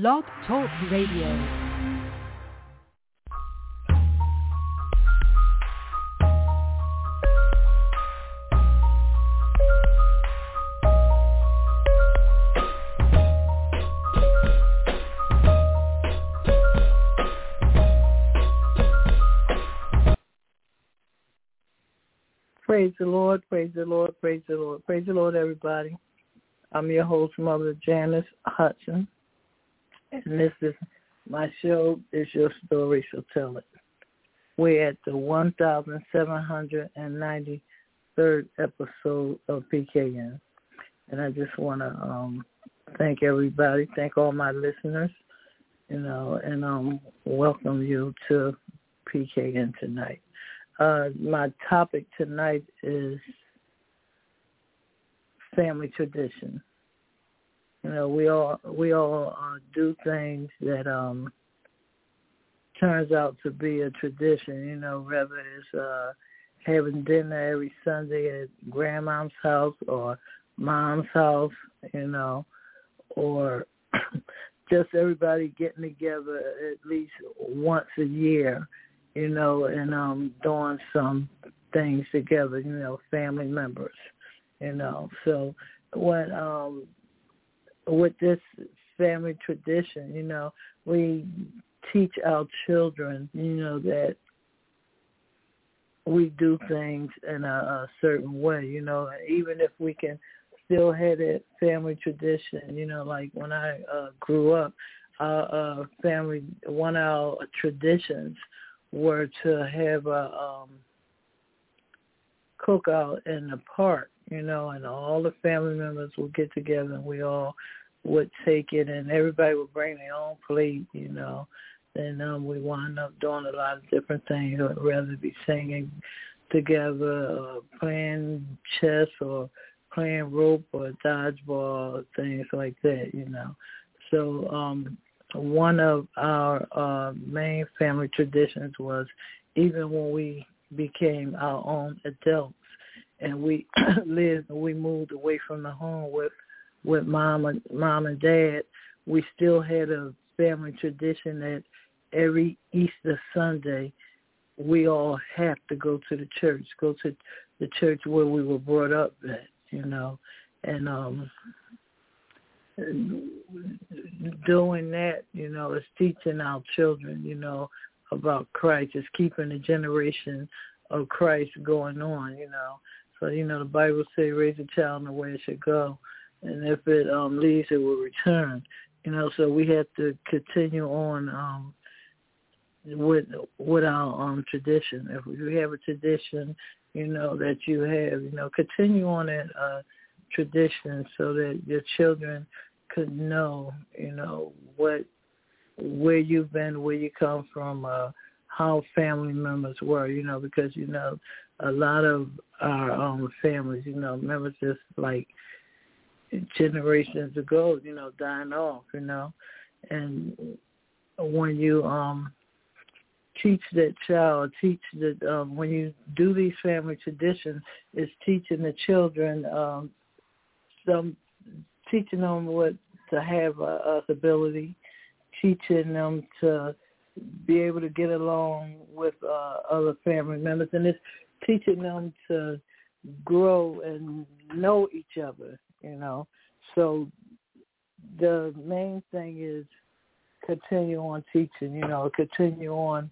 Blog Talk Radio. Praise the Lord, praise the Lord, praise the Lord, praise the Lord, everybody. I'm your host, Mother Janice Hudson, and this is my show. Is your story, so tell it. We're at the 1,793rd episode of PKN, and I just want to um, thank everybody, thank all my listeners, you know, and um, welcome you to PKN tonight. Uh, my topic tonight is family tradition. You know, we all we all uh, do things that um turns out to be a tradition. You know, whether it's uh, having dinner every Sunday at grandma's house or mom's house, you know, or just everybody getting together at least once a year you know, and um doing some things together, you know, family members, you know. So what um with this family tradition, you know, we teach our children, you know, that we do things in a, a certain way, you know, even if we can still have that family tradition, you know, like when I uh grew up, our uh family one of our traditions were to have a um cookout in the park, you know, and all the family members would get together and we all would take it and everybody would bring their own plate, you know. And um we wound up doing a lot of different things, rather be singing together or playing chess or playing rope or dodgeball, things like that, you know. So um one of our uh, main family traditions was even when we became our own adults and we lived we moved away from the home with with mom and mom and dad we still had a family tradition that every easter sunday we all have to go to the church go to the church where we were brought up at you know and um doing that, you know, is teaching our children, you know, about Christ. It's keeping the generation of Christ going on, you know. So, you know, the Bible says raise a child in the way it should go. And if it um leaves it will return. You know, so we have to continue on um with with our um tradition. If we have a tradition, you know, that you have, you know, continue on that uh tradition so that your children could know, you know, what where you've been, where you come from, uh how family members were, you know, because you know a lot of our um families, you know, members just like generations ago, you know, dying off, you know. And when you um teach that child, teach that um when you do these family traditions, it's teaching the children um some teaching them what to have a, a ability, teaching them to be able to get along with uh, other family members, and it's teaching them to grow and know each other. You know, so the main thing is continue on teaching. You know, continue on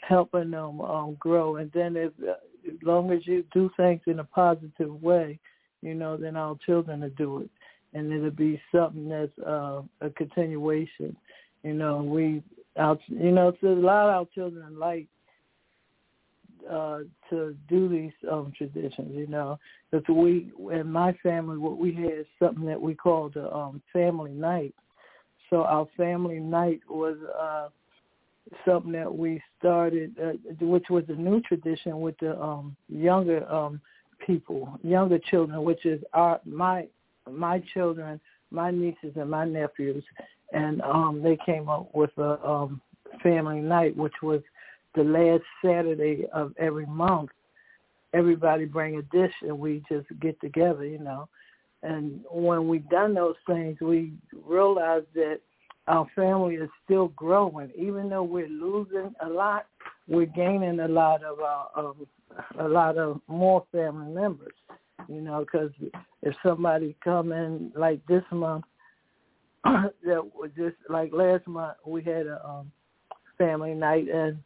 helping them um, grow, and then if as long as you do things in a positive way, you know, then our children will do it and it'll be something that's uh, a continuation. You know, we out. You know, a lot of our children like uh, to do these um, traditions. You know, because we in my family, what we had something that we called a um, family night. So our family night was uh, something that we started, uh, which was a new tradition with the um, younger um, people, younger children, which is our my my children, my nieces and my nephews, and um, they came up with a um, family night, which was the last Saturday of every month. Everybody bring a dish and we just get together, you know. And when we done those things, we realized that our family is still growing. Even though we're losing a lot, we're gaining a lot of um, a lot of more family members. You know, because if somebody come in like this month, that was just like last month, we had a um, family night and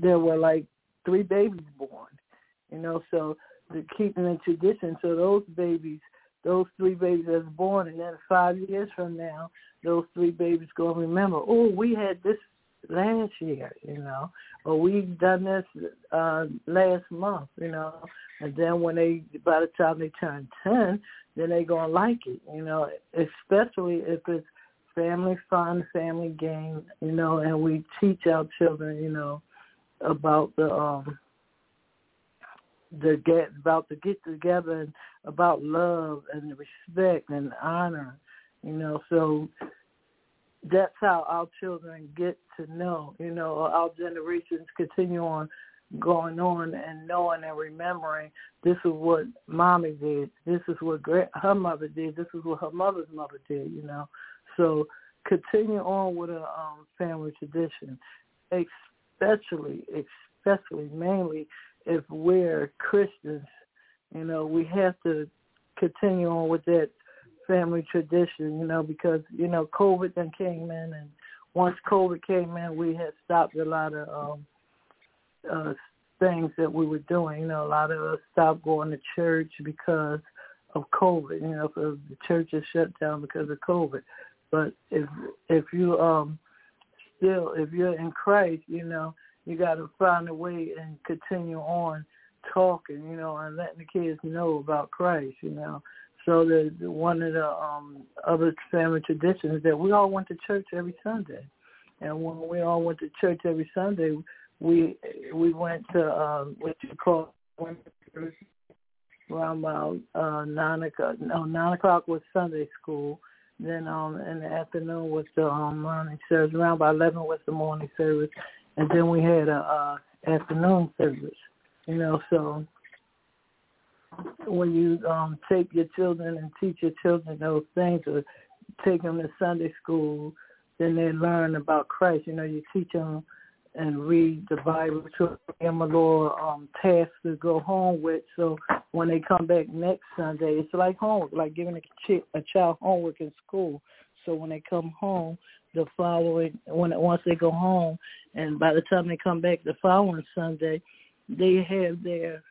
there were like three babies born. You know, so the keeping the tradition. So those babies those three babies that's born, and then five years from now, those three babies gonna remember, oh, we had this last year, you know, or we've done this uh, last month, you know, and then when they, by the time they turn 10, then they to like it, you know, especially if it's family fun, family game, you know, and we teach our children, you know, about the um the get about the get together and about love and respect and honor, you know. So that's how our children get to know, you know, our generations continue on going on and knowing and remembering this is what mommy did, this is what her mother did, this is what her mother's mother did, you know. So continue on with a um, family tradition, especially, especially mainly if we're Christians, you know, we have to continue on with that family tradition, you know, because, you know, COVID then came in and once COVID came in, we had stopped a lot of um, uh, things that we were doing. You know, a lot of us stopped going to church because of COVID. You know, so the church is shut down because of COVID. But if if you um still if you're in Christ, you know, you got to find a way and continue on talking, you know, and letting the kids know about Christ, you know. So the, the one of the um other family traditions that we all went to church every Sunday, and when we all went to church every Sunday, we we went to um what you call around about uh nine o'clock. No, nine o'clock was Sunday school. Then um in the afternoon was the um morning service. Around about eleven was the morning service, and then we had a uh, afternoon service. You know, so when you um take your children and teach your children those things, or take them to Sunday school, then they learn about Christ. You know, you teach them and read the Bible to them a little um task to go home with. So when they come back next Sunday, it's like homework, like giving a, ch- a child homework in school. So when they come home, the following when once they go home, and by the time they come back the following Sunday, they have their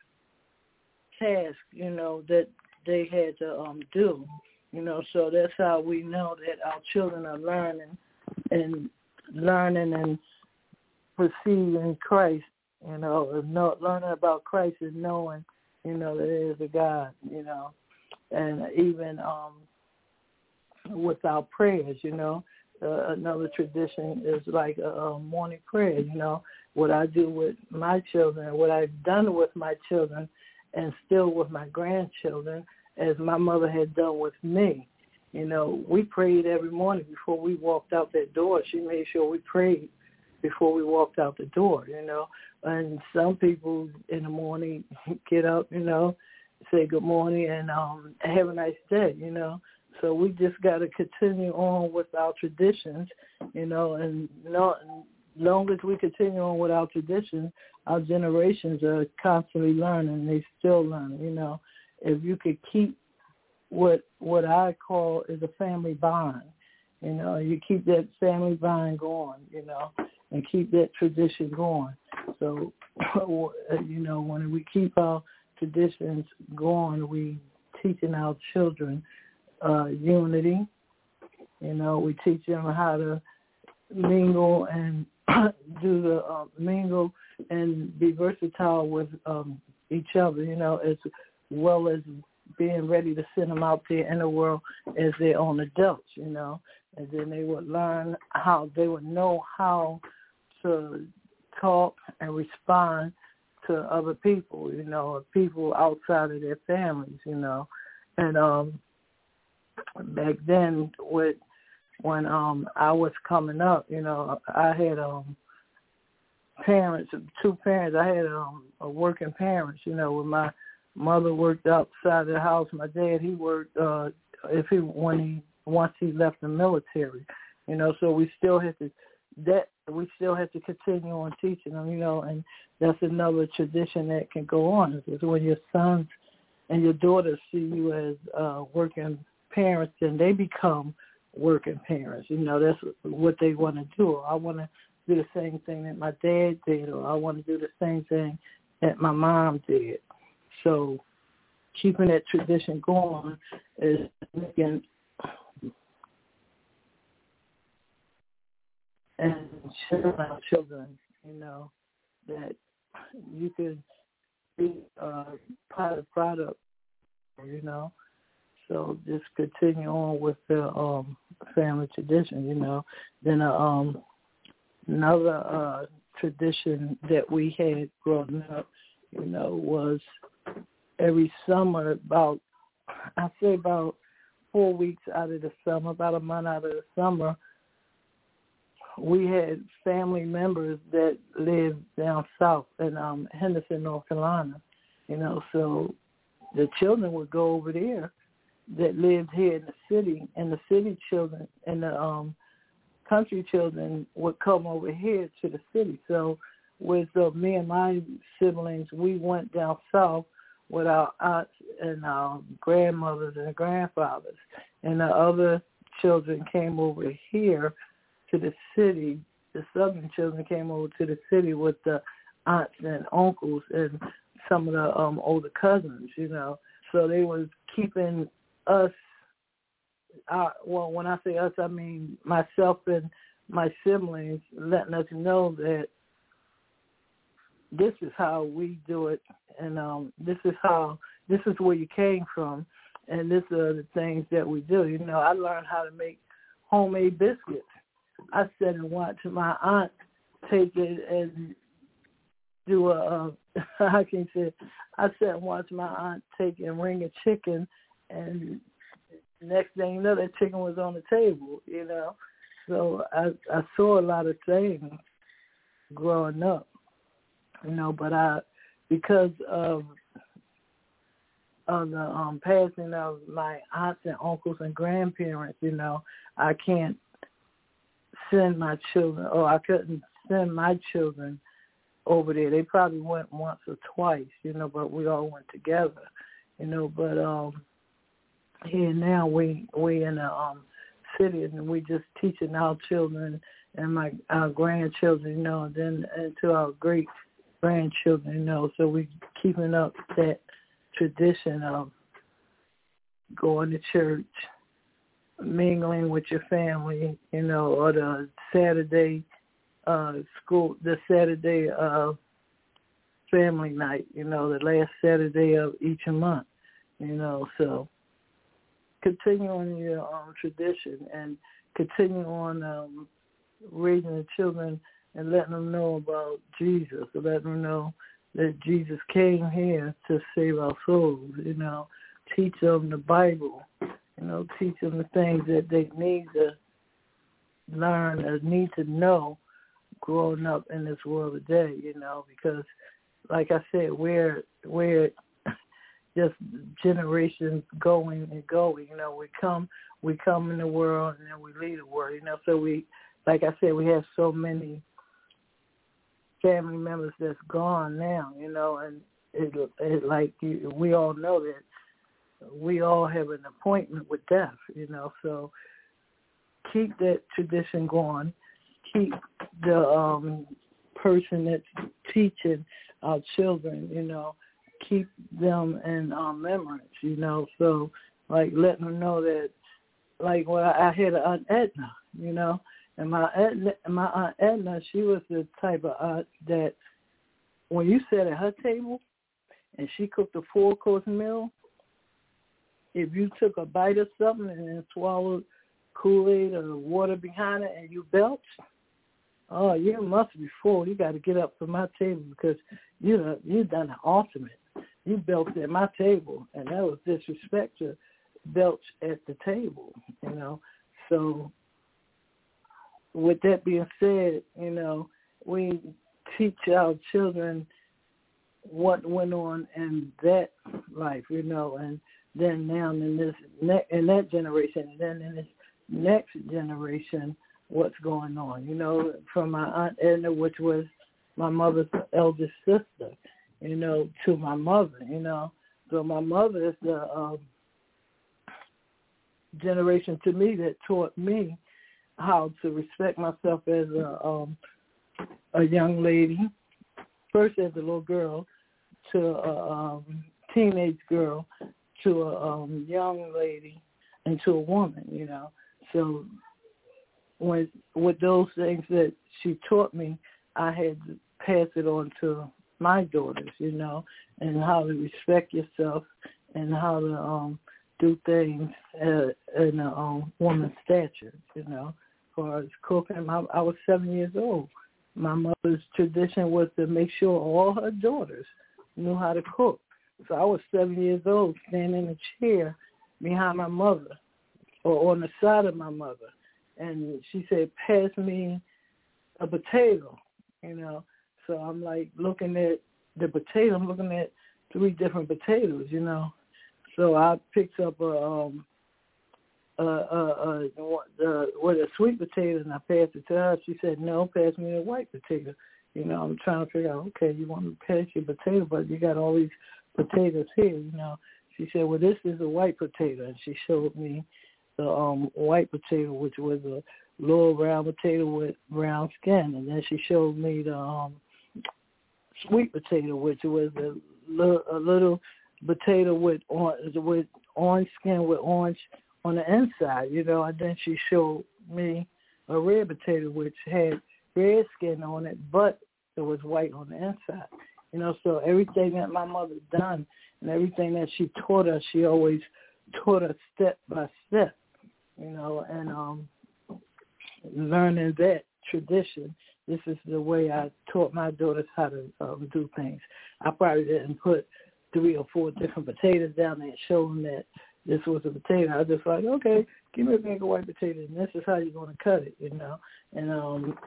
task, you know, that they had to um do. You know, so that's how we know that our children are learning and learning and perceiving Christ, you know, know, learning about Christ and knowing, you know, that there is a God, you know. And even um with our prayers, you know, uh, another tradition is like a, a morning prayer. You know, what I do with my children, what I've done with my children, and still with my grandchildren, as my mother had done with me. You know, we prayed every morning before we walked out that door. She made sure we prayed before we walked out the door. You know, and some people in the morning get up, you know, say good morning and um have a nice day. You know, so we just got to continue on with our traditions, you know, and not, long as we continue on with our traditions, our generations are constantly learning. They still learn, you know. If you could keep what what I call is a family bond, you know, you keep that family bond going, you know, and keep that tradition going. So, you know, when we keep our traditions going, we teaching our children uh, unity. You know, we teach them how to mingle and do the uh, mingle and be versatile with um, each other. You know, as well as being ready to send them out there in the world as their own adults. You know, and then they would learn how they would know how to talk and respond to other people. You know, people outside of their families. You know, and um back then with when um I was coming up, you know, I had um parents, two parents. I had um a working parents, you know, when my mother worked outside the house, my dad he worked uh if he when he once he left the military. You know, so we still have to that we still have to continue on teaching them. You know, and that's another tradition that can go on is when your sons and your daughters see you as uh, working parents, then they become working parents. You know, that's what they want to do. I want to do the same thing that my dad did, or I want to do the same thing that my mom did. So keeping that tradition going is making and showing our children, you know, that you can be uh, part of product, you know. So just continue on with the um, family tradition, you know. Then uh, um, another uh, tradition that we had growing up, you know, was every summer about I say about four weeks out of the summer, about a month out of the summer, we had family members that lived down south in um Henderson, North Carolina. You know, so the children would go over there that lived here in the city and the city children and the um country children would come over here to the city. So with uh, me and my siblings, we went down south with our aunts and our grandmothers and grandfathers. And the other children came over here to the city. The southern children came over to the city with the aunts and uncles and some of the um older cousins, you know. So they was keeping us uh well when I say us I mean myself and my siblings letting us know that this is how we do it and um this is how this is where you came from and this are the things that we do. You know, I learned how to make homemade biscuits. I sat and watched my aunt take it and do a uh, I can say I sat and watched my aunt take and wring a chicken and next thing you know that chicken was on the table, you know. So I I saw a lot of things growing up you know, but I because of of the um passing of my aunts and uncles and grandparents, you know, I can't send my children or I couldn't send my children over there. They probably went once or twice, you know, but we all went together, you know, but um here now we we in a um city and we just teaching our children and my our grandchildren, you know, and then and to our great grandchildren, you know, so we keeping up that tradition of going to church, mingling with your family, you know, or the Saturday uh school the Saturday uh family night, you know, the last Saturday of each month, you know, so continue on your um, tradition and continue on um raising the children and letting them know about Jesus, letting them know that Jesus came here to save our souls, you know, teach them the Bible, you know, teach them the things that they need to learn or need to know growing up in this world today, you know, because like I said, we're we're just generations going and going, you know, we come we come in the world and then we leave the world, you know, so we like I said, we have so many family members that's gone now, you know, and it, it like you, we all know that we all have an appointment with death, you know. So keep that tradition going. Keep the um person that's teaching our children, you know, keep them in our remembrance, you know. So like letting them know that, like when I, I had an Aunt Edna, you know, and my Edna, my aunt Edna, she was the type of aunt that when you sat at her table and she cooked a four course meal, if you took a bite of something and swallowed Kool Aid or water behind it and you belched, oh, you must be full. You got to get up from my table because you know you done the ultimate. You belched at my table, and that was disrespect to belch at the table. You know, so with that being said, you know, we teach our children what went on in that life, you know, and then now in this in that generation, and then in this next generation, what's going on. You know, from my aunt Edna, which was my mother's eldest sister, you know, to my mother. You know, so my mother is the um, generation to me that taught me how to respect myself as a um, a young lady, first as a little girl, to a um, teenage girl, to a um, young lady, and to a woman. You know, so when with those things that she taught me, I had to pass it on to my daughters. You know, and how to respect yourself and how to um do things uh, in a um, woman's stature. You know, as far as cooking, I, I was seven years old. My mother's tradition was to make sure all her daughters knew how to cook. So I was seven years old, standing in a chair behind my mother, or on the side of my mother, and she said, "Pass me a potato," you know. So I'm like looking at the potato. I'm looking at three different potatoes, you know. So I picked up a um a a, a, a a sweet potato and I passed it to her. She said, "No, pass me a white potato." You know, I'm trying to figure out. Okay, you want to pass your potato, but you got all these potatoes here. You know, she said, "Well, this is a white potato," and she showed me the um white potato, which was a little round potato with brown skin, and then she showed me the um sweet potato, which was a a little potato with orange with orange skin with orange on the inside, you know. And then she showed me a red potato which had red skin on it, but it was white on the inside. You know, so everything that my mother done and everything that she taught us, she always taught us step by step. You know, and um learning that tradition this is the way I taught my daughters how to um, do things. I probably didn't put three or four different potatoes down there and show them that this was a potato. I was just like, okay, give me a bag of white potato, and this is how you're going to cut it, you know. And um,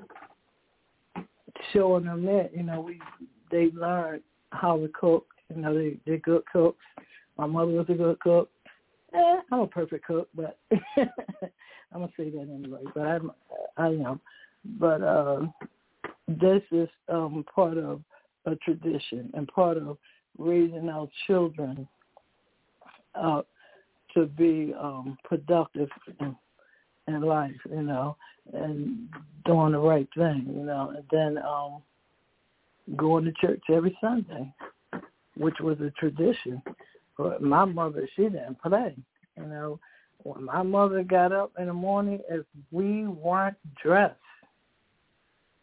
showing them that, you know, we they learned how to cook. You know, they they're good cooks. My mother was a good cook. Eh, I'm a perfect cook, but I'm gonna say that anyway. But I'm, I am. But uh, this is um, part of a tradition and part of raising our children uh, to be um, productive in, in life, you know, and doing the right thing, you know, and then um, going to church every Sunday, which was a tradition. But my mother, she didn't play, you know. When my mother got up in the morning, if we weren't dressed,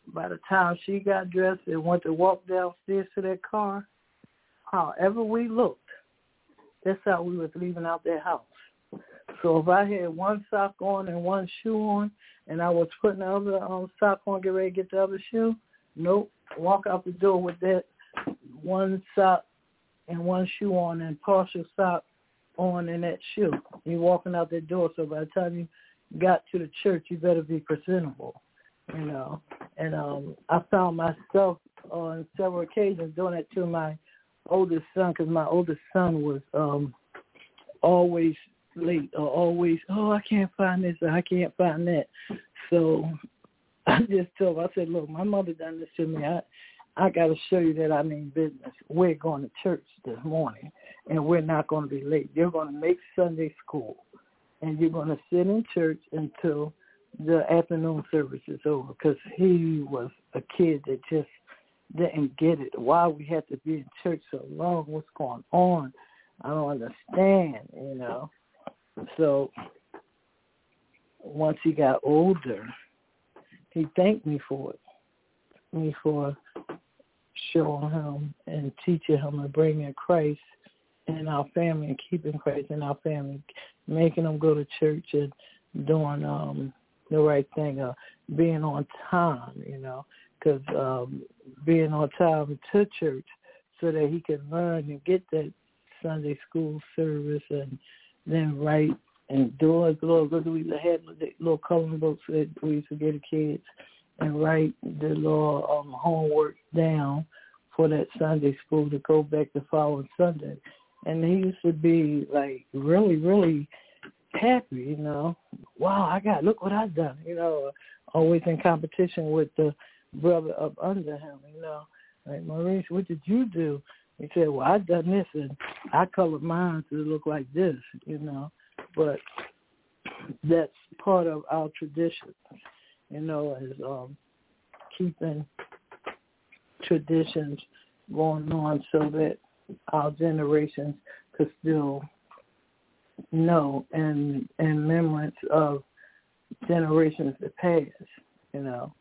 by the time she got dressed and went to walk downstairs to that car, however we looked, that's how we was leaving out that house. So if I had one sock on and one shoe on, and I was putting the other um, sock on, get ready to get the other shoe, nope, walk out the door with that one sock and one shoe on and partial sock on in that shoe. You're walking out that door, so by the time you got to the church, you better be presentable you know. And um I found myself on several occasions doing that to my oldest son because my oldest son was um always late or always, oh, I can't find this or I can't find that. So I just told him, I said, look, my mother done this to me. I I got to show you that I mean business. We're going to church this morning, and we're not going to be late. You're going to make Sunday school, and you're going to sit in church until the afternoon service is over because he was a kid that just didn't get it. Why we had to be in church so long? What's going on? I don't understand, you know. So once he got older, he thanked me for it, me for showing him and teaching him and bringing Christ in our family and keeping Christ in our family, making them go to church and doing um the right thing, uh, being on time, you know, because um, being on time to church so that he can learn and get that Sunday school service and then write and do it. Lord, we had little coloring books that we used to get the kids and write the little um, homework down for that Sunday school to go back the following Sunday. And he used to be like really, really happy, you know. Wow, I got look what I've done, you know. always in competition with the brother up under him. You know, like Maurice, what did you do? He said, well, I done this and I colored mine to look like this. You know, but that's part of our tradition. You know, is um, keeping traditions going on so that our generations could still know and and remembrance of generations that passed, you know.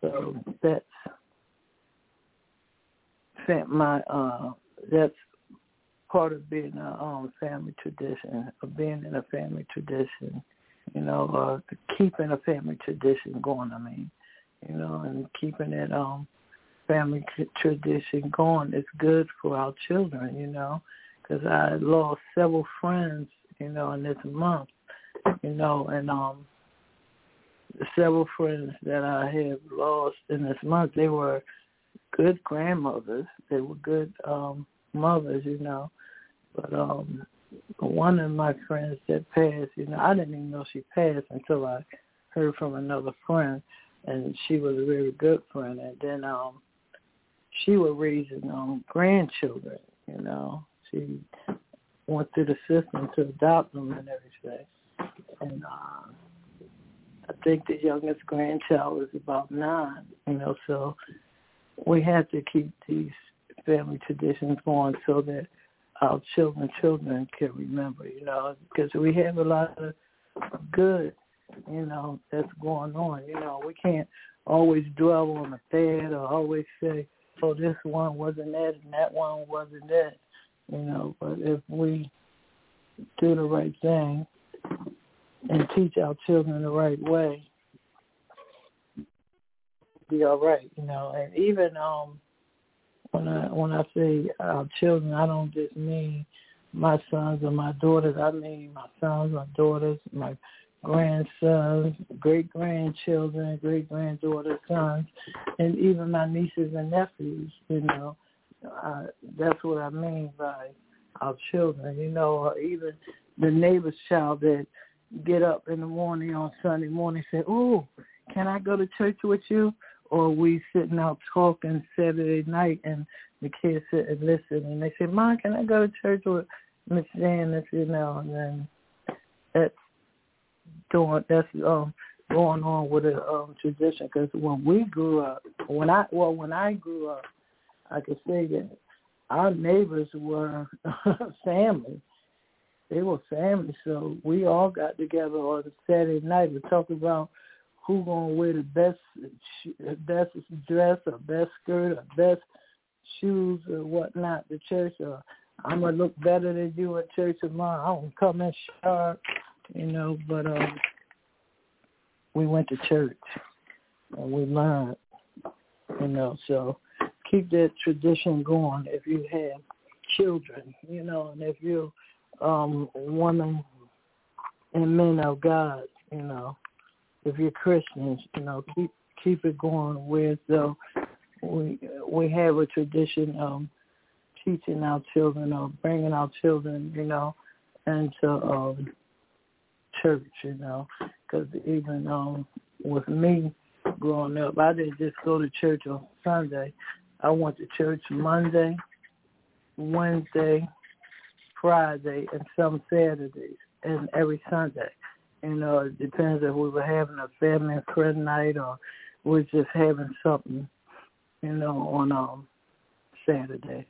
So that's my uh that's part of being a um family tradition, of being in a family tradition, you know, uh keeping a family tradition going, I mean, you know, and keeping it um family tradition going is good for our children, you know, because I lost several friends, you know, in this month, you know, and um, several friends that I have lost in this month, they were good grandmothers. They were good um mothers, you know, but um one of my friends that passed, you know, I didn't even know she passed until I heard from another friend, and she was a very good friend. And then um she was raising um grandchildren, you know. She went through the system to adopt them and everything. And uh I think the youngest grandchild was about nine, you know, so we have to keep these family traditions going so that our children children can remember, you know, because we have a lot of good, you know, that's going on. You know, we can't always dwell on the bad or always say, oh, this one wasn't that and that one wasn't that, you know. But if we do the right thing and teach our children the right way, be all right, you know. And even um when I when I say our children, I don't just mean my sons or my daughters. I mean my sons, my daughters, my grandsons, great grandchildren, great granddaughters, sons, and even my nieces and nephews. You know, uh, that's what I mean by our children. You know, or even the neighbor's child that get up in the morning on Sunday morning and say, "Oh, can I go to church with you?" Or we sitting out talking Saturday night and the kids sit and listen and they say, "Mom, can I go to church with Miss Janice?" You know, and then that's doing that's um going on with a um tradition because when we grew up when i well when i grew up i could say that our neighbors were family they were family so we all got together on saturday night to talk about who gonna wear the best best dress or best skirt or best shoes or whatnot to church or i'm gonna look better than you at church tomorrow. I'm gonna come in sharp you know, but um, we went to church and we learned, you know, so keep that tradition going if you have children, you know, and if you're um women and men of God, you know, if you're Christians, you know, keep keep it going with so we we have a tradition of teaching our children or bringing our children, you know, into um church, you know, because even um, with me growing up, I didn't just go to church on Sunday. I went to church Monday, Wednesday, Friday, and some Saturdays, and every Sunday. You know, it depends if we were having a family and friend night or we're just having something, you know, on um Saturday.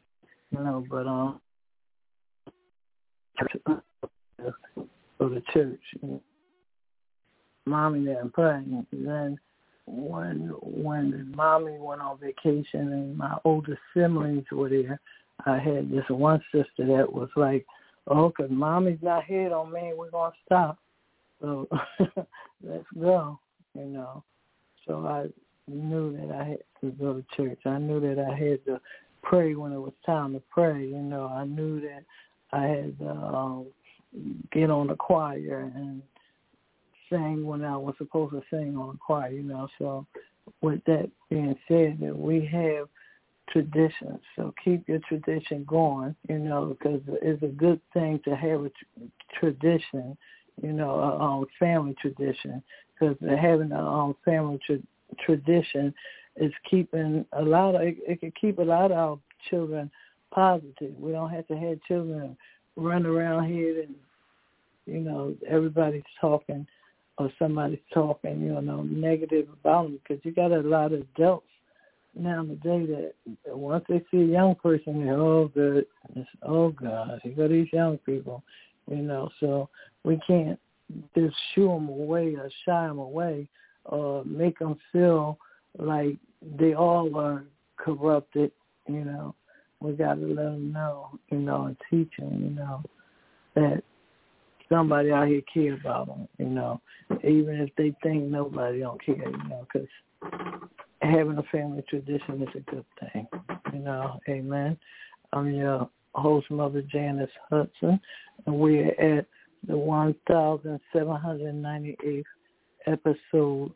You know, but um go to church. Mommy didn't pray. And then when when mommy went on vacation and my older siblings were there, I had this one sister that was like, "Oh, cause mommy's not here, don't mean we're gonna stop. So let's go," you know. So I knew that I had to go to church. I knew that I had to pray when it was time to pray. You know, I knew that I had to um, get on the choir and sing when I was supposed to sing on the choir, you know. So with that being said, that we have traditions. So keep your tradition going, you know, because it's a good thing to have a tradition, you know, a, a family tradition, because having a um, family tra- tradition is keeping a lot of it, it can keep a lot of our children positive. We don't have to have children run around here and you know everybody's talking or somebody's talking you know negative about them because you got a lot of adults now today that once they see a young person, they oh good, oh God, here go these young people, you know. So we can't just shoo them away or shy them away or make them feel like they all are corrupted, you know. We got to let them know, you know, and teach them, you know, that somebody out here care about them, you know, even if they think nobody don't care, you know, because having a family tradition is a good thing, you know, amen. I'm your host, Mother Janice Hudson, and we're at the 1,798th episode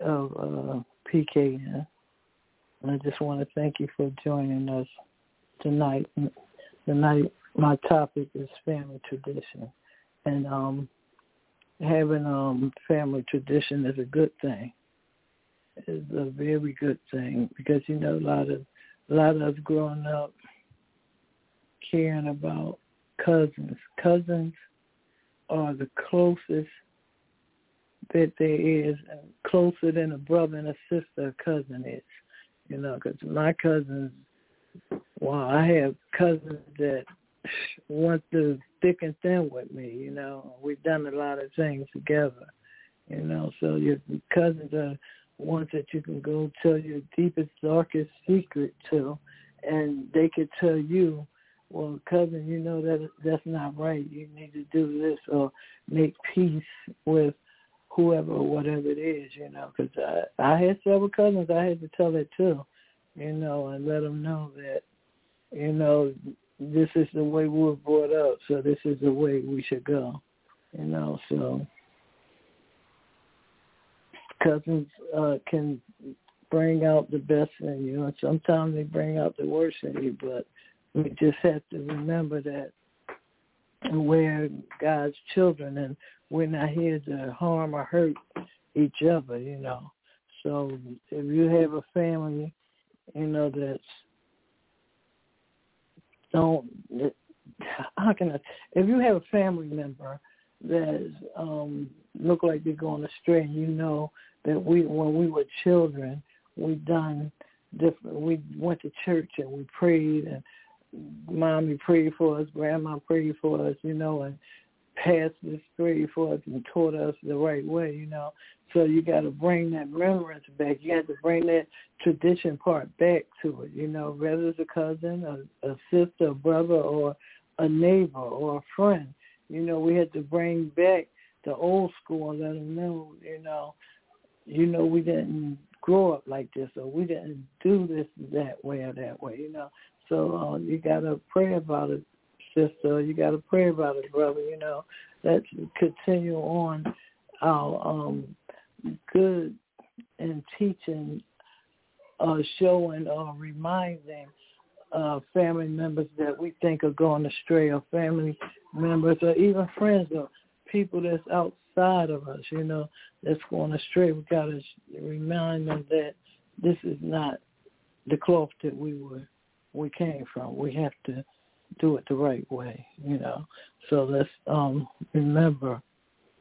of uh, PKN. And I just want to thank you for joining us tonight. Tonight, my topic is family tradition, and um, having um, family tradition is a good thing. It's a very good thing because you know a lot of a lot of us growing up caring about cousins. Cousins are the closest that there is, closer than a brother and a sister a cousin is. You know, because my cousins, well, I have cousins that went through thick and thin with me. You know, we've done a lot of things together. You know, so your cousins are ones that you can go tell your deepest, darkest secret to, and they could tell you, well, cousin, you know that that's not right. You need to do this or make peace with whoever or whatever it is, you know, because I, I had several cousins I had to tell that too, you know, and let them know that, you know, this is the way we were brought up, so this is the way we should go, you know, so cousins uh, can bring out the best in you, and sometimes they bring out the worst in you, but we just have to remember that we're God's children, and we're not here to harm or hurt each other, you know. So if you have a family, you know, that's don't how can I if you have a family member that um look like they're going astray you know that we when we were children we done different we went to church and we prayed and mommy prayed for us, grandma prayed for us, you know, and pastors prayed for us and taught us the right way, you know. So you got to bring that remembrance back. You have to bring that tradition part back to it, you know, whether it's a cousin, a, a sister, a brother, or a neighbor or a friend. You know, we had to bring back the old school and let them know, you know, you know, we didn't grow up like this or we didn't do this that way or that way, you know. So uh, you got to pray about it, sister. You got to pray about it, brother. You know, let's continue on our um, good and teaching, uh, showing or reminding uh, family members that we think are going astray, or family members, or even friends, or people that's outside of us, you know, that's going astray. We got to remind them that this is not the cloth that we were we came from. We have to do it the right way, you know. So let's um remember,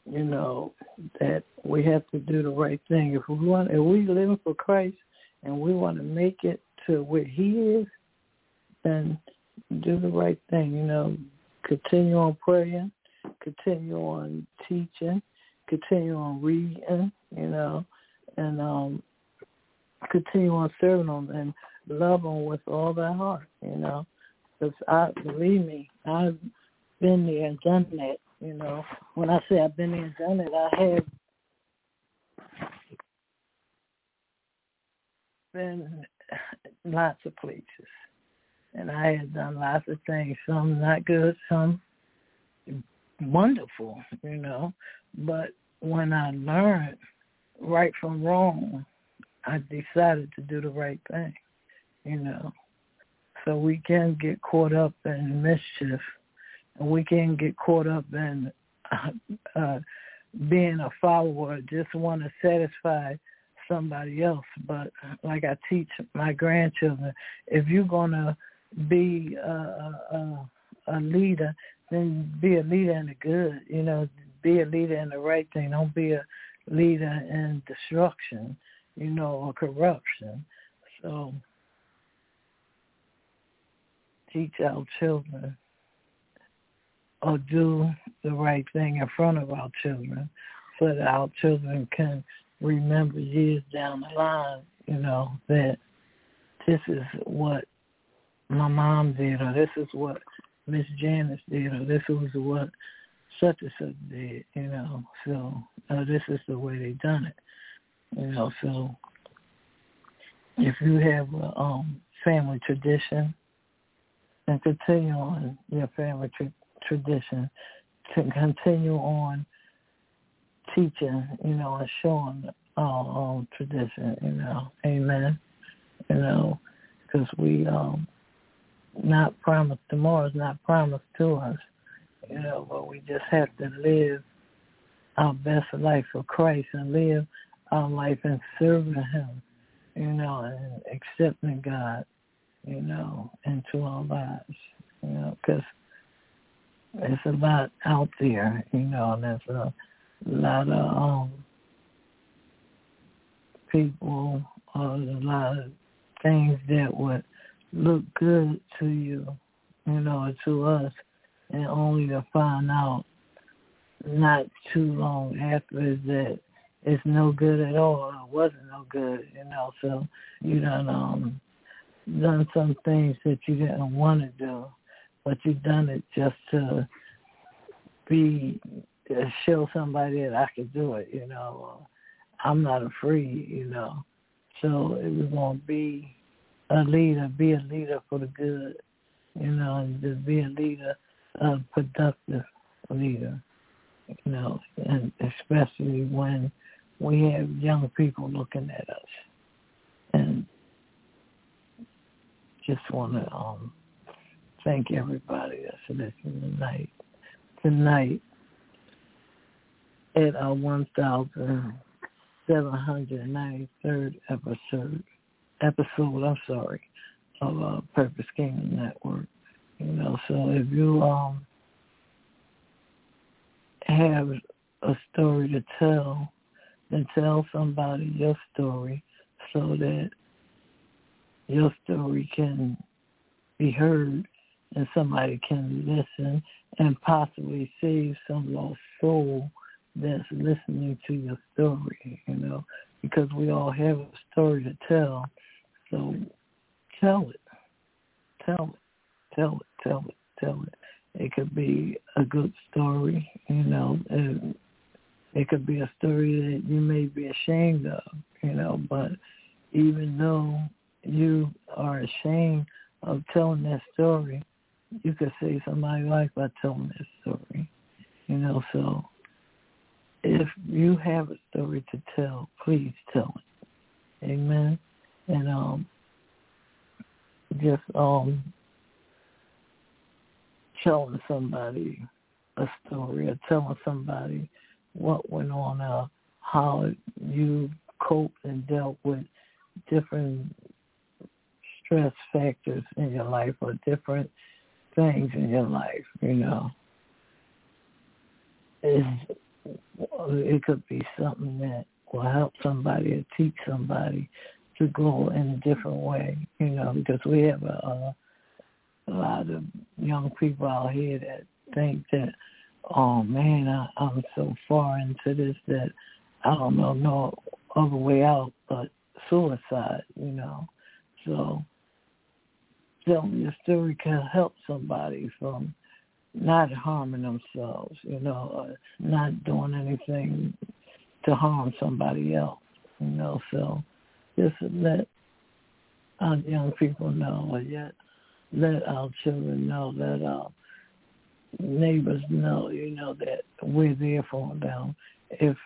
you know, that we have to do the right thing. If we want if we living for Christ and we want to make it to where he is, then do the right thing, you know. Continue on praying, continue on teaching, continue on reading, you know, and um continue on serving them and love them with all their heart, you know. Because I believe me, I've been there and done that. You know, when I say I've been there and done it, I have been lots of places, and I have done lots of things. Some not good, some wonderful. You know, but when I learned right from wrong, I decided to do the right thing you know. So we can get caught up in mischief, and we can get caught up in uh, uh, being a follower, just want to satisfy somebody else. But like I teach my grandchildren, if you're gonna be a, a, a leader, then be a leader in the good. You know, be a leader in the right thing. Don't be a leader in destruction. You know, or corruption. So teach our children or do the right thing in front of our children so that our children can remember years down the line, you know, that this is what my mom did or this is what Miss Janice did or this was what such and such did, you know. So uh, this is the way they done it. You know, so if you have a um family tradition and continue on your family tra- tradition to continue on teaching, you know, and showing our own tradition, you know. Amen. You know, because we um not promised tomorrow is not promised to us, you know, but we just have to live our best life for Christ and live our life in serving Him, you know, and accepting God, you know, into our lives, you know, because there's a lot out there, you know, and there's a lot of um, people or a lot of things that would look good to you, you know, to us, and only to find out not too long after that it's no good at all. It wasn't no good, you know. So you don't um done some things that you didn't want to do, but you've done it just to be to show somebody that I could do it, you know. I'm not afraid, you know. So it was gonna be a leader, be a leader for the good, you know, and just be a leader, a productive leader, you know, and especially when we have young people looking at us. And just want to um, thank everybody that's listening tonight. Tonight at our 1,793rd episode, episode, I'm sorry, of uh, Purpose Kingdom Network. You know, so if you um have a story to tell, then tell somebody your story so that your story can be heard and somebody can listen and possibly save some lost soul that's listening to your story, you know, because we all have a story to tell. So tell it. Tell it. Tell it. Tell it. Tell it. It could be a good story, you know. It, it could be a story that you may be ashamed of, you know, but even though you are ashamed of telling that story, you could save somebody's life by telling that story. You know, so if you have a story to tell, please tell it. Amen. And um just um telling somebody a story or telling somebody what went on uh how you coped and dealt with different stress factors in your life or different things in your life, you know. It's, it could be something that will help somebody or teach somebody to grow in a different way, you know, because we have a, a, lot of young people out here that think that, oh man, I, I'm so far into this that I don't know no other way out but suicide, you know. So telling your story can help somebody from not harming themselves, you know, or not doing anything to harm somebody else, you know. So just let our young people know, or yet let our children know, let our neighbors know, you know, that we're there for them if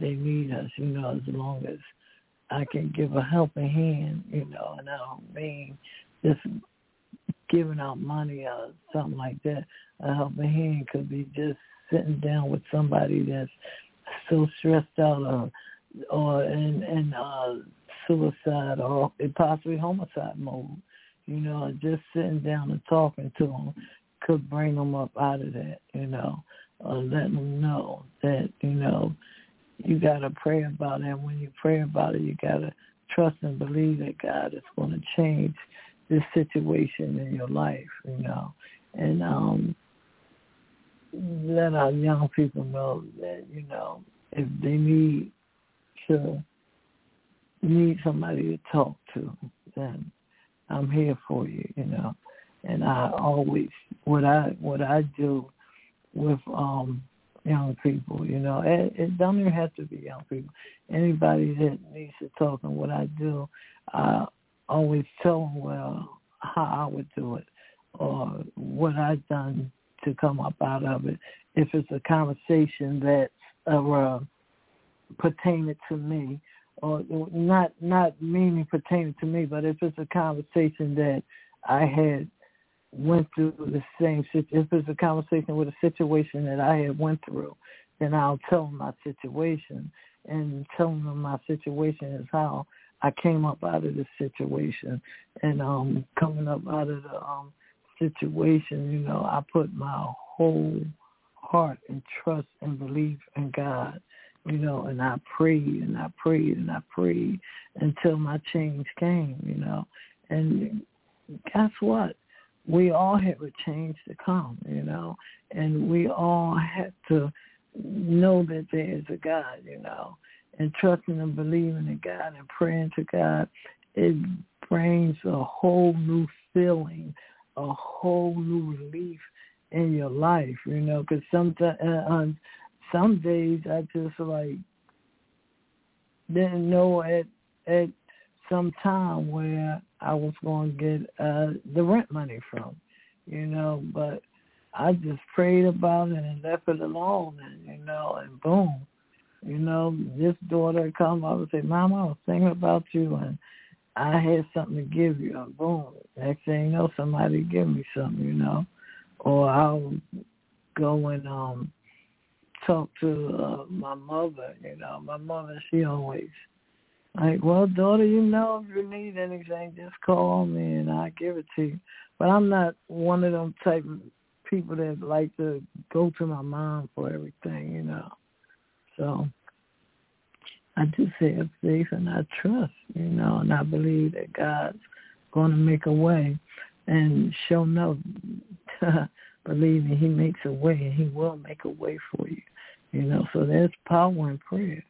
they need us, you know, as long as I can give a helping hand, you know, and I don't mean just giving out money or something like that. A helping hand could be just sitting down with somebody that's so stressed out or or in in uh suicide or possibly homicide mode. You know, just sitting down and talking to them could bring them up out of that. You know, or letting them know that you know you got to pray about it. And when you pray about it, you got to trust and believe that God is going to change this situation in your life. You know, and um let our young people know that you know if they need to need somebody to talk to, then I'm here for you, you know. And I always what I what I do with um young people, you know. It, it don't even have to be young people. Anybody that needs to talk and what I do, I always tell them well how I would do it or what I've done to come up out of it. If it's a conversation that's uh, pertaining to me, or not not meaning pertaining to me, but if it's a conversation that I had went through the same if it's a conversation with a situation that I had went through, then I'll tell them my situation and telling them my situation is how I came up out of the situation and um coming up out of the um situation, you know, I put my whole heart and trust and belief in God, you know, and I prayed and I prayed and I prayed until my change came, you know. And guess what? We all have a change to come, you know, and we all have to know that there is a God, you know, and trusting and believing in God and praying to God, it brings a whole new feeling a whole new relief in your life, you know, because sometimes uh, on some days I just like didn't know at at some time where I was going to get uh the rent money from, you know, but I just prayed about it and left it alone, and you know, and boom, you know, this daughter come up and say, "Mama, I was thinking about you," and I had something to give you. And boom. Next thing you know, somebody give me something, you know. Or I'll go and um talk to uh, my mother, you know. My mother, she always like, well, daughter, you know, if you need anything, just call me and I'll give it to you. But I'm not one of them type of people that like to go to my mom for everything, you know. So I just have faith and I trust, you know, and I believe that God's going to make a way. And show no, believe me, he makes a way and he will make a way for you, you know. So there's power in prayer,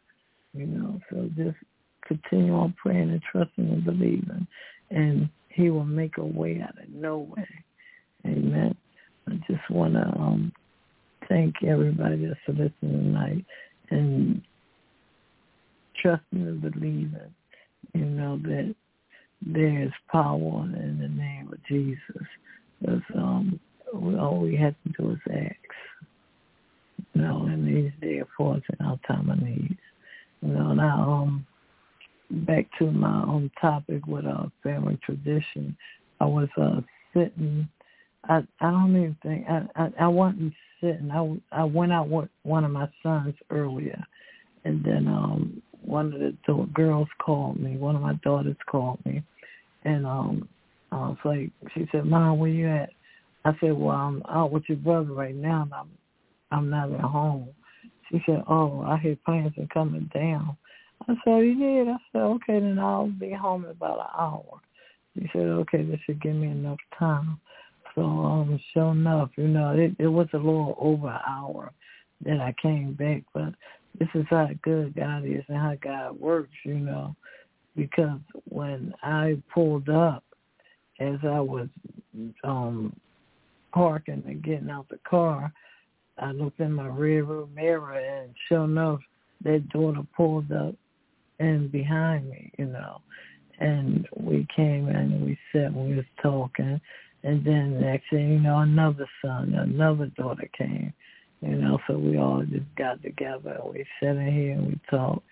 you know. So just continue on praying and trusting and believing, and he will make a way out of no way. Amen. I just want to um, thank everybody that's listening tonight and trusting and believing, you know, that there is power in the name of Jesus. Because um, all we have to do is ask. You know, and He's there for us in our time of need. You know, now um, back to my own topic with our family tradition. I was uh, sitting. I I don't even think I I, I wasn't sitting. I I went out with one of my sons earlier, and then um one of the girls called me. One of my daughters called me, and um, I was like, she said, "Mom, where you at?" I said, "Well, I'm out with your brother right now, and I'm I'm not at home." She said, "Oh, I hear planes are coming down." I said, "You did?" I said, "Okay, then I'll be home in about an hour." She said, "Okay, this should give me enough time." So, um, sure enough, you know, it, it was a little over an hour that I came back, but this is how good God is and how God works, you know. Because when I pulled up, as I was um parking and getting out the car, I looked in my rear view mirror and sure enough, that daughter pulled up and behind me, you know. And we came in and we sat and we was talking. And then the next thing you know, another son, another daughter came you know, so we all just got together. And we sat in here and we talked.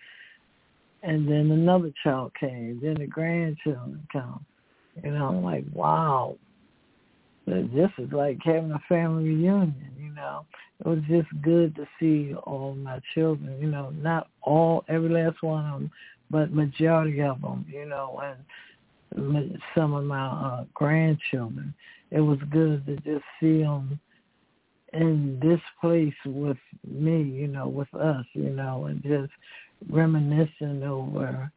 And then another child came. Then the grandchildren come. You know, I'm like, wow. this is like having a family reunion, you know. It was just good to see all my children, you know, not all, every last one of them, but majority of them, you know, and some of my uh, grandchildren. It was good to just see them in this place with me, you know, with us, you know, and just reminiscing over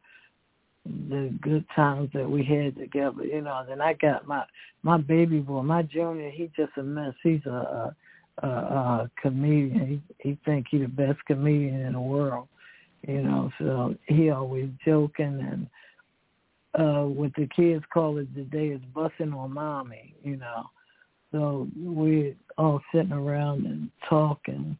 the good times that we had together, you know. Then I got my my baby boy, my junior. He just a mess. He's a a, a, comedian. He he think he the best comedian in the world, you know. So he always joking and uh what the kids call it today is busting on mommy, you know. So we're all sitting around and talking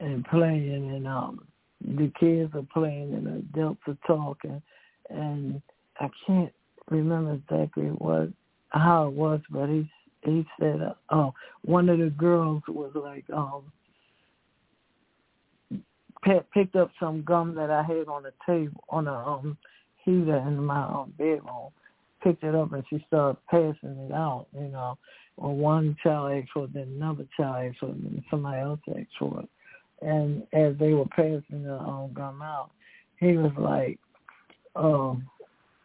and playing and um the kids are playing and adults are talking and I can't remember exactly what how it was, but he he said, uh, oh, one of the girls was like, um, picked up some gum that I had on the table on a um heater in my um, bedroom, picked it up and she started passing it out, you know. Or one child asked for it, then another child asked for it, and somebody else asked for it. And as they were passing the um, gum out, he was like, um,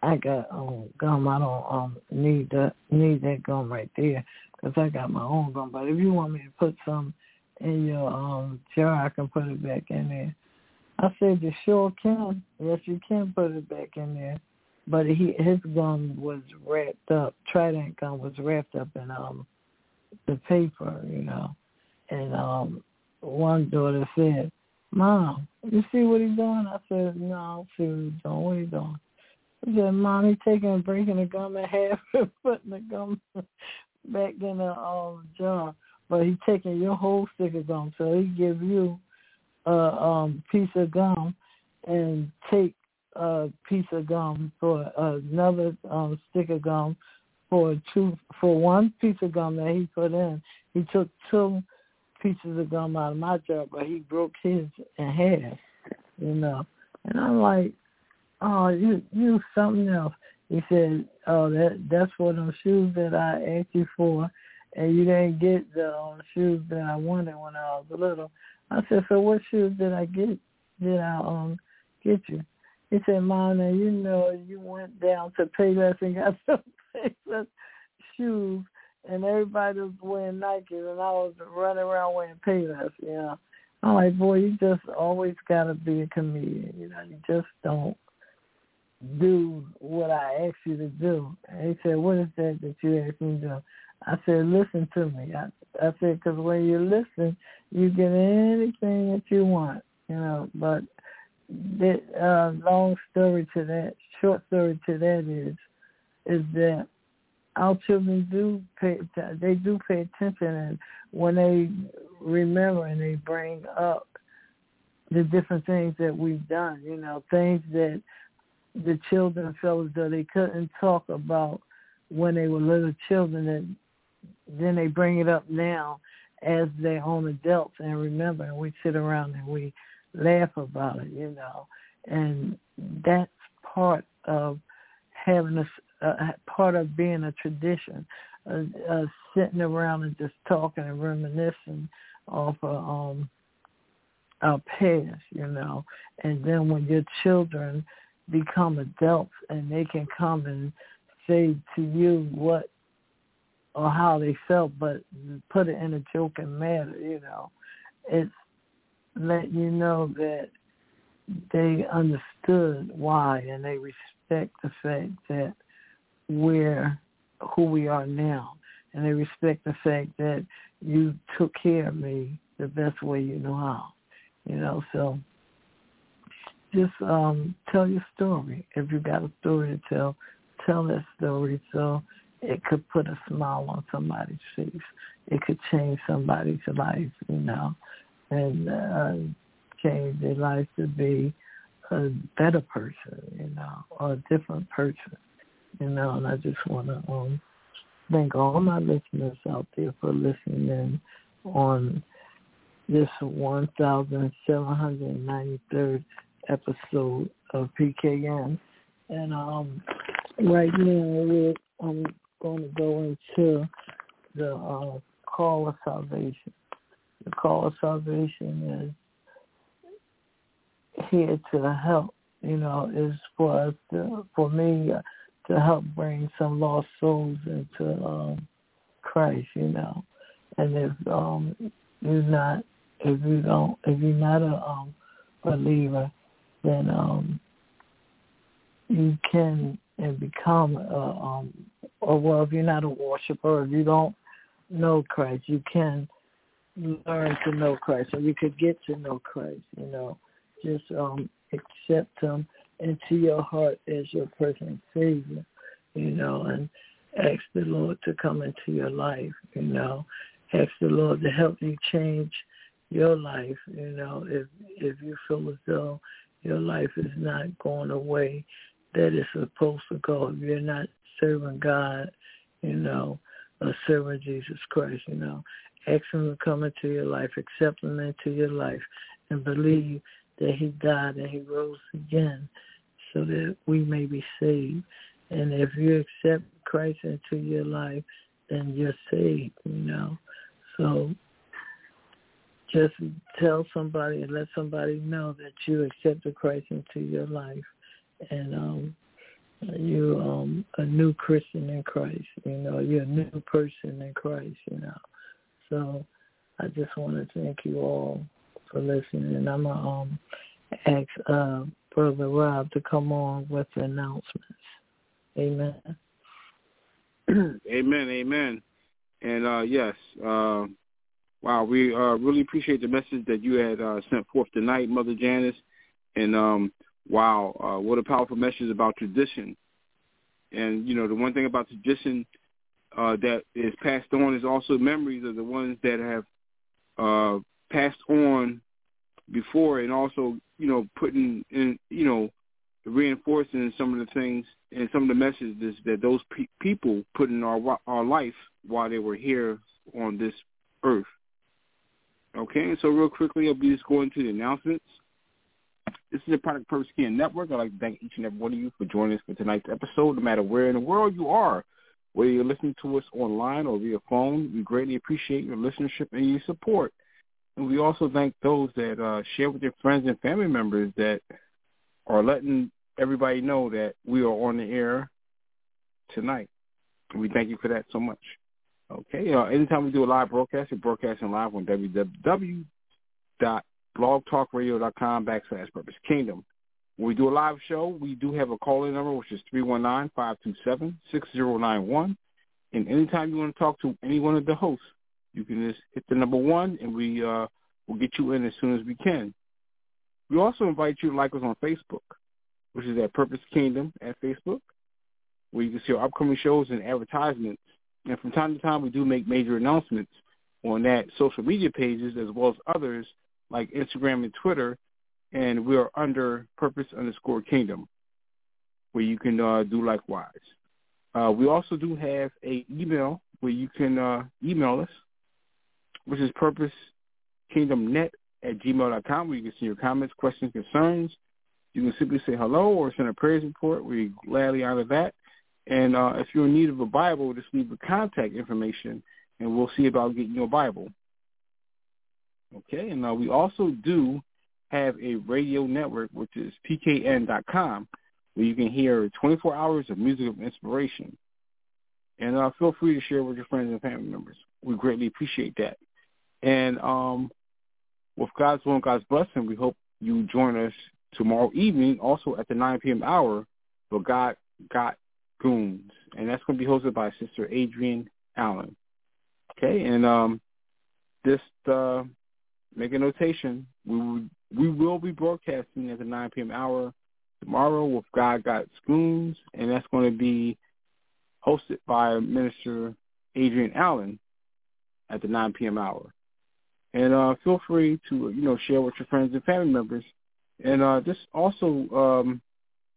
I got um gum. I don't um need that need that gum right there because I got my own gum. But if you want me to put some in your um jar, I can put it back in there. I said you sure can. Yes, you can put it back in there. But he his gum was wrapped up. Trident gum was wrapped up in um the paper, you know. And um one daughter said, Mom, you see what he's doing? I said, No, I don't see what he's doing. What you doing? He said, Mom, he's taking and breaking the gum in half and putting the gum back in the um, jar. But he's taking your whole stick of gum. So he give you a um, piece of gum and take a piece of gum for another um, stick of gum for two for one piece of gum that he put in. He took two pieces of gum out of my jar, but he broke his in half, you know. And I'm like, oh, you you something else. He said, oh, that that's for those shoes that I asked you for, and you didn't get the um, shoes that I wanted when I was little. I said, so what shoes did I get? Did I um get you? He said, Mom, now you know you went down to Payless and got some Payless shoes and everybody was wearing Nikes, and I was running around wearing Payless. You know, I'm like, boy, you just always gotta be a comedian. You know, you just don't do what I asked you to do. And he said, what is that that you asked me to do? I said, listen to me. I, I said, because when you listen, you get anything that you want. You know, but the uh, long story to that, short story to that is, is that our children do pay they do pay attention and when they remember and they bring up the different things that we've done, you know, things that the children felt as though they couldn't talk about when they were little children then they bring it up now as their own adults and remember and we sit around and we laugh about it, you know. And that's part of having a, uh, part of being a tradition, uh, uh, sitting around and just talking and reminiscing off of um, our past, you know. And then when your children become adults and they can come and say to you what or how they felt, but put it in a joking manner, you know. It's let you know that they understood why and they respect the fact that we're who we are now. And they respect the fact that you took care of me the best way you know how. You know, so just um tell your story. If you got a story to tell, tell that story so it could put a smile on somebody's face. It could change somebody's life, you know, and uh, change their life to be a better person, you know, or a different person you know, and I just want to um, thank all my listeners out there for listening in on this 1,793rd episode of PKN. And um, right now we're, I'm going to go into the uh, call of salvation. The call of salvation is here to help. You know, is for us to, for me uh, to help bring some lost souls into um, Christ. You know, and if um, you're not, if you don't, if you're not a um, believer, then um, you can and become a, um, or well, if you're not a worshiper, if you don't know Christ, you can learn to know Christ, or you could get to know Christ. You know, just um, accept Him into your heart as your personal Savior. You know, and ask the Lord to come into your life. You know, ask the Lord to help you change your life. You know, if if you feel as though your life is not going away that it's supposed to go, if you're not serving God, you know, serving Jesus Christ, you know, ask him to come into your life, accept him into your life, and believe that he died and he rose again so that we may be saved. And if you accept Christ into your life, then you're saved, you know. So just tell somebody and let somebody know that you accepted Christ into your life and um you um a new Christian in Christ, you know, you're a new person in Christ, you know. So I just want to thank you all for listening and I'm gonna um ask uh Brother Rob to come on with the announcements. Amen. amen, amen. And uh yes, uh wow, we uh really appreciate the message that you had uh sent forth tonight, Mother Janice. And um wow, uh, what a powerful message about tradition. And, you know, the one thing about tradition uh, that is passed on is also memories of the ones that have uh, passed on before and also, you know, putting in, you know, reinforcing some of the things and some of the messages that those pe- people put in our our life while they were here on this earth. Okay, so real quickly, I'll be just going to the announcements. This is a Product Purpose Kingdom Network. I'd like to thank each and every one of you for joining us for tonight's episode, no matter where in the world you are. Whether you're listening to us online or via phone, we greatly appreciate your listenership and your support. And we also thank those that uh, share with their friends and family members that are letting everybody know that we are on the air tonight. We thank you for that so much. Okay. Uh, anytime we do a live broadcast, we're broadcasting live on www blogtalkradio.com backslash purpose kingdom. When we do a live show, we do have a call-in number, which is 319-527-6091. And anytime you want to talk to any one of the hosts, you can just hit the number one, and we uh, will get you in as soon as we can. We also invite you to like us on Facebook, which is at Purpose Kingdom at Facebook, where you can see our upcoming shows and advertisements. And from time to time, we do make major announcements on that social media pages as well as others like Instagram and Twitter, and we are under Purpose underscore Kingdom, where you can uh, do likewise. Uh, we also do have a email where you can uh, email us, which is purposekingdomnet at gmail.com, where you can send your comments, questions, concerns. You can simply say hello or send a praise report. We gladly honor that. And uh, if you're in need of a Bible, just leave the contact information, and we'll see about getting you a Bible. Okay, and uh, we also do have a radio network, which is pkn.com, where you can hear 24 hours of music of inspiration. And uh, feel free to share with your friends and family members. We greatly appreciate that. And um, with God's will and God's blessing, we hope you join us tomorrow evening, also at the 9 p.m. hour, for God Got Goons. And that's going to be hosted by Sister Adrienne Allen. Okay, and um, this uh, make a notation. We will, we will be broadcasting at the 9 p.m. hour tomorrow with God Got Spoons, and that's going to be hosted by Minister Adrian Allen at the 9 p.m. hour. And uh, feel free to, you know, share with your friends and family members. And uh, just also um,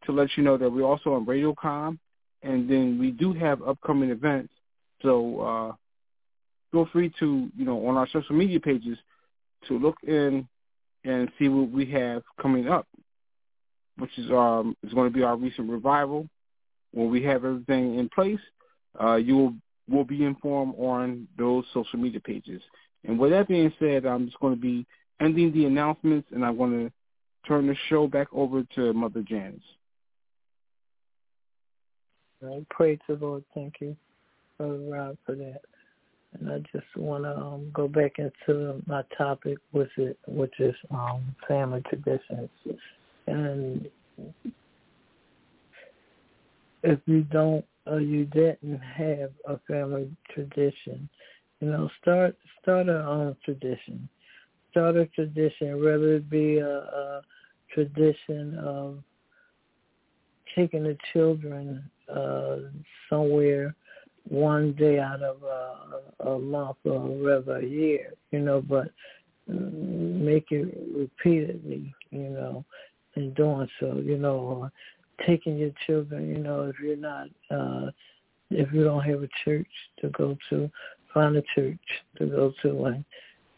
to let you know that we're also on RadioCom, and then we do have upcoming events. So uh, feel free to, you know, on our social media pages, to look in and see what we have coming up, which is um is going to be our recent revival. When we have everything in place, uh, you will will be informed on those social media pages. And with that being said, I'm just going to be ending the announcements, and I'm going to turn the show back over to Mother Janice. Right. Praise the Lord. Thank you, Brother Rob, for that. And I just want to um, go back into my topic, which is, which is um, family traditions. And if you don't or you didn't have a family tradition, you know, start start a own tradition. Start a tradition, whether it be a, a tradition of taking the children uh, somewhere one day out of a, a month or rather a year, you know, but make it repeatedly, you know, in doing so, you know, taking your children, you know, if you're not, uh, if you don't have a church to go to, find a church to go to and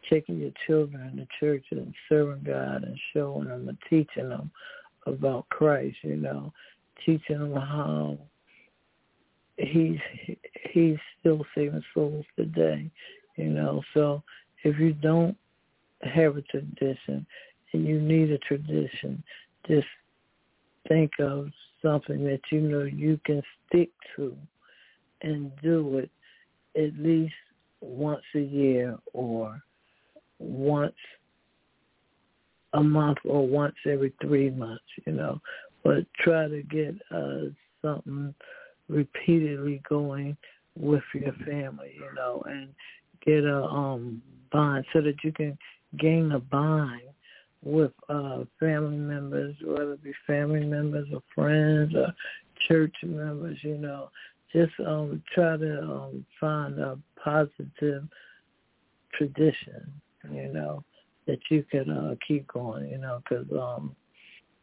taking your children to church and serving God and showing them and teaching them about Christ, you know, teaching them how he's he's still saving souls today, you know. So if you don't have a tradition and you need a tradition, just think of something that you know you can stick to and do it at least once a year or once a month or once every three months, you know. But try to get uh, something repeatedly going with your family, you know, and get a um bond so that you can gain a bond with uh family members, whether it be family members or friends or church members, you know. Just um try to um find a positive tradition, you know, that you can uh keep going, you know, cuz um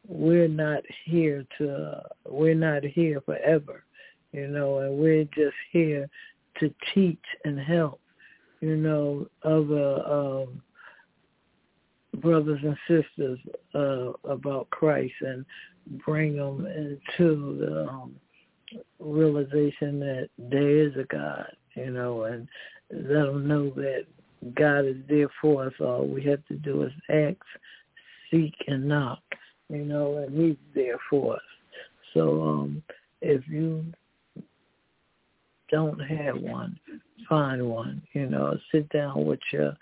we're not here to uh, we're not here forever you know, and we're just here to teach and help, you know, other um, brothers and sisters uh, about Christ and bring them into the um, realization that there is a God, you know, and let them know that God is there for us. All we have to do is ask, seek, and knock, you know, and He's there for us. So um, if you don't have one, find one. You know, sit down with your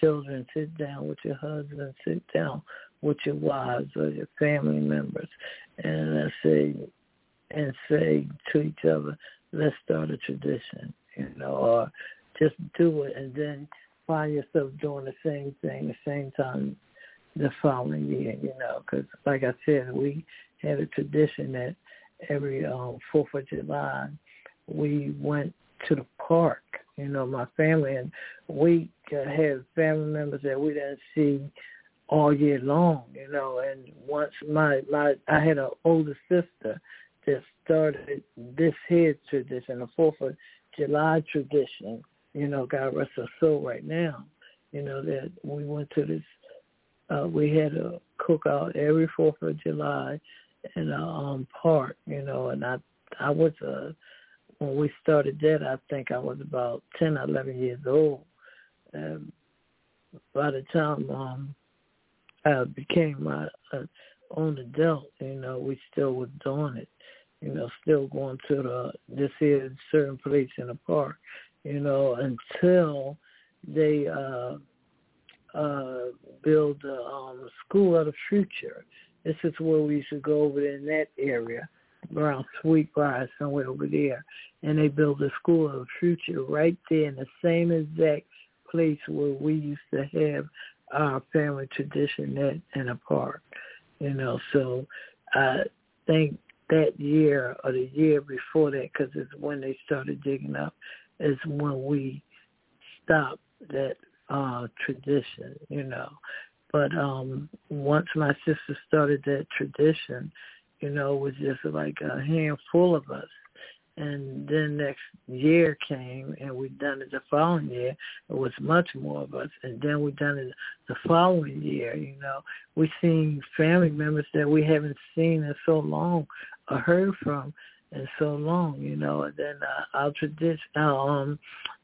children, sit down with your husband, sit down with your wives or your family members, and I say and say to each other, let's start a tradition. You know, or just do it, and then find yourself doing the same thing the same time the following year. You know, because like I said, we had a tradition that every um, Fourth of July we went to the park, you know, my family, and we had family members that we didn't see all year long, you know. And once my my I had an older sister that started this here tradition, the Fourth of July tradition. You know, God rest her soul right now. You know that we went to this. Uh, we had a cookout every Fourth of July in a um, park. You know, and I I was a when we started that, I think I was about 10 or 11 years old. And by the time um, I became my uh, own adult, you know, we still was doing it. You know, still going to the this here certain place in the park, you know, until they uh uh build the um school of the future. This is where we used to go over in that area around Sweetbriar, somewhere over there. And they built a school of the future right there in the same exact place where we used to have our family tradition at in a park. You know, so I think that year or the year before that, because it's when they started digging up, is when we stopped that uh tradition, you know. But um once my sister started that tradition, you know, was just like a handful of us. And then next year came and we done it the following year. It was much more of us. And then we done it the following year, you know. We seen family members that we haven't seen in so long or heard from in so long, you know. And then uh, our tradition, our um,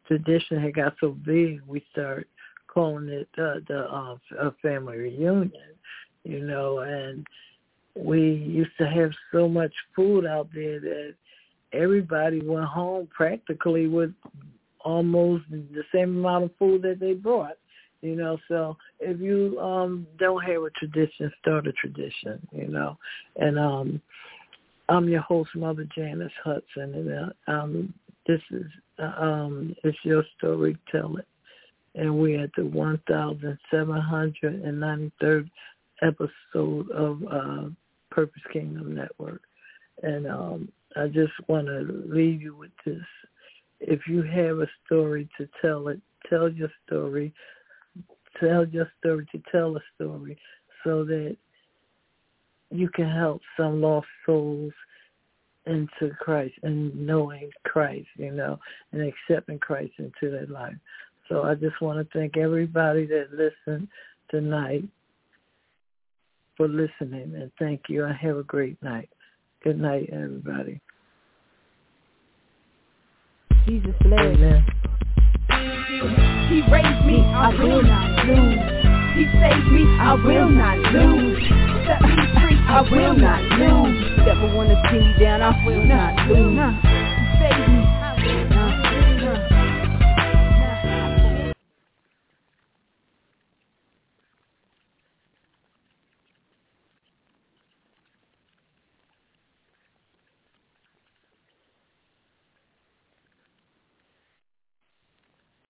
tradition had got so big, we started calling it uh, the uh, family reunion, you know. And we used to have so much food out there that everybody went home practically with almost the same amount of food that they brought. You know, so if you um don't have a tradition, start a tradition, you know. And um I'm your host, Mother Janice Hudson, and uh, um this is uh, um it's your story, tell it. And we're at the 1793rd episode of uh Purpose Kingdom Network. And um I just want to leave you with this. If you have a story to tell it, tell your story. Tell your story to tell a story so that you can help some lost souls into Christ and knowing Christ, you know, and accepting Christ into their life. So I just want to thank everybody that listened tonight for listening and thank you and have a great night. Good night, everybody. Jesus bless. Amen. He raised me, I will not lose. He saved me, I will not lose. Set me free, I will not lose. Never wanna see me down, I will not lose.